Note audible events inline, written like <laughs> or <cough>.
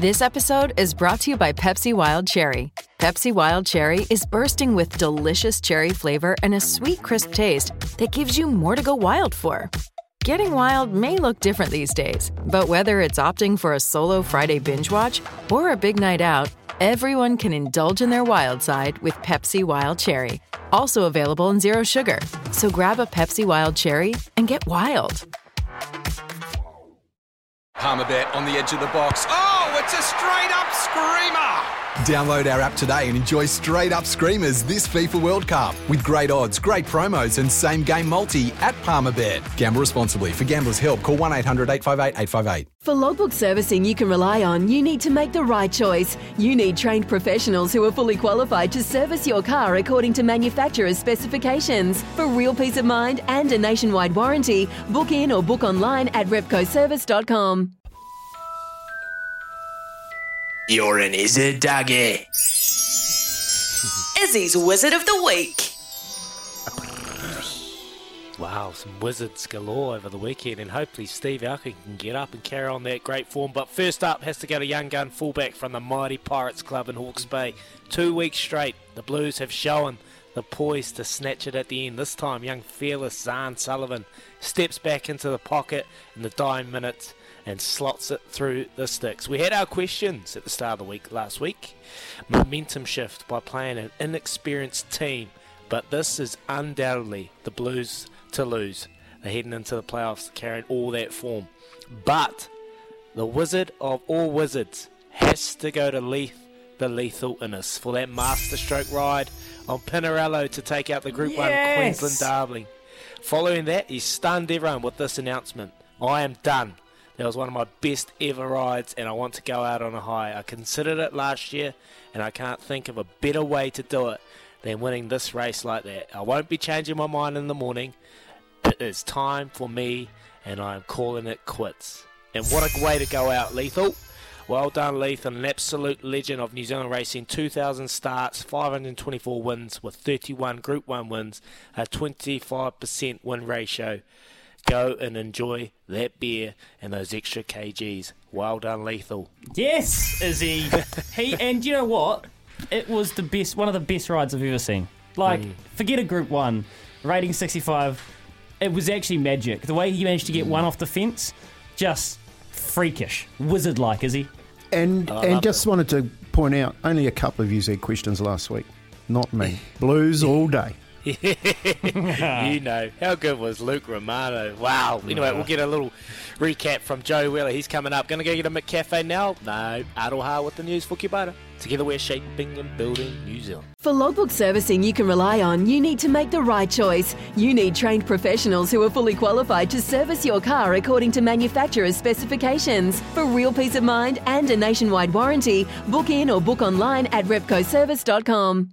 This episode is brought to you by Pepsi Wild Cherry. Pepsi Wild Cherry is bursting with delicious cherry flavor and a sweet, crisp taste that gives you more to go wild for. Getting wild may look different these days, but whether it's opting for a solo Friday binge watch or a big night out, everyone can indulge in their wild side with Pepsi Wild Cherry. Also available in Zero Sugar. So grab a Pepsi Wild Cherry and get wild. Palmerbet on the edge of the box. Oh, it's a straight up screamer! Download our app today and enjoy straight up screamers this FIFA World Cup with great odds, great promos, and same game multi at Palmerbet. Gamble responsibly. For gamblers' help, call 1 800 858 858. For logbook servicing you can rely on, you need to make the right choice. You need trained professionals who are fully qualified to service your car according to manufacturer's specifications. For real peace of mind and a nationwide warranty, book in or book online at repcoservice.com. You're an Izzard Doggy. Izzy's Wizard of the Week. Wow, some wizards galore over the weekend, and hopefully Steve Alkin can get up and carry on that great form. But first up has to go to young gun fullback from the mighty Pirates Club in Hawke's Bay. Two weeks straight, the Blues have shown the poise to snatch it at the end. This time, young fearless Zarn Sullivan steps back into the pocket in the dying minutes and slots it through the sticks. We had our questions at the start of the week last week. Momentum shift by playing an inexperienced team, but this is undoubtedly the Blues to lose. They're heading into the playoffs carrying all that form. But the wizard of all wizards has to go to Leith, the lethal Innes, for that masterstroke ride on Pinarello to take out the Group Yes! 1 Queensland Derby. Following that, he stunned everyone with this announcement I am done. That was one of my best ever rides, and I want to go out on a high. I considered it last year, and I can't think of a better way to do it than winning this race like that. I won't be changing my mind in the morning. It is time for me, and I am calling it quits. And what a way to go out, Lethal. Well done, Leith, an absolute legend of New Zealand racing. 2,000 starts, 524 wins with 31 Group 1 wins, a 25% win ratio. Go and enjoy that beer and those extra kgs. Well done, Lethal. Yes, Izzy. he and you know what? It was the best, one of the best rides I've ever seen. Like, Mm. forget a Group One, rating sixty-five. It was actually magic. The way he managed to get one off the fence, just freakish, wizard-like, is he? And I and love just wanted to point out, only a couple of you had questions last week, not me. <laughs> Blues all day. <laughs> you know. How good was Luke Romano? Wow. Anyway, we'll get a little recap from Joe Wheeler. He's coming up. Going to go get him a McCafe now? No. Aroha with the news for Kubota. Together we're shaping and building New Zealand. For logbook servicing you can rely on, you need to make the right choice. You need trained professionals who are fully qualified to service your car according to manufacturer's specifications. For real peace of mind and a nationwide warranty, book in or book online at repcoservice.com.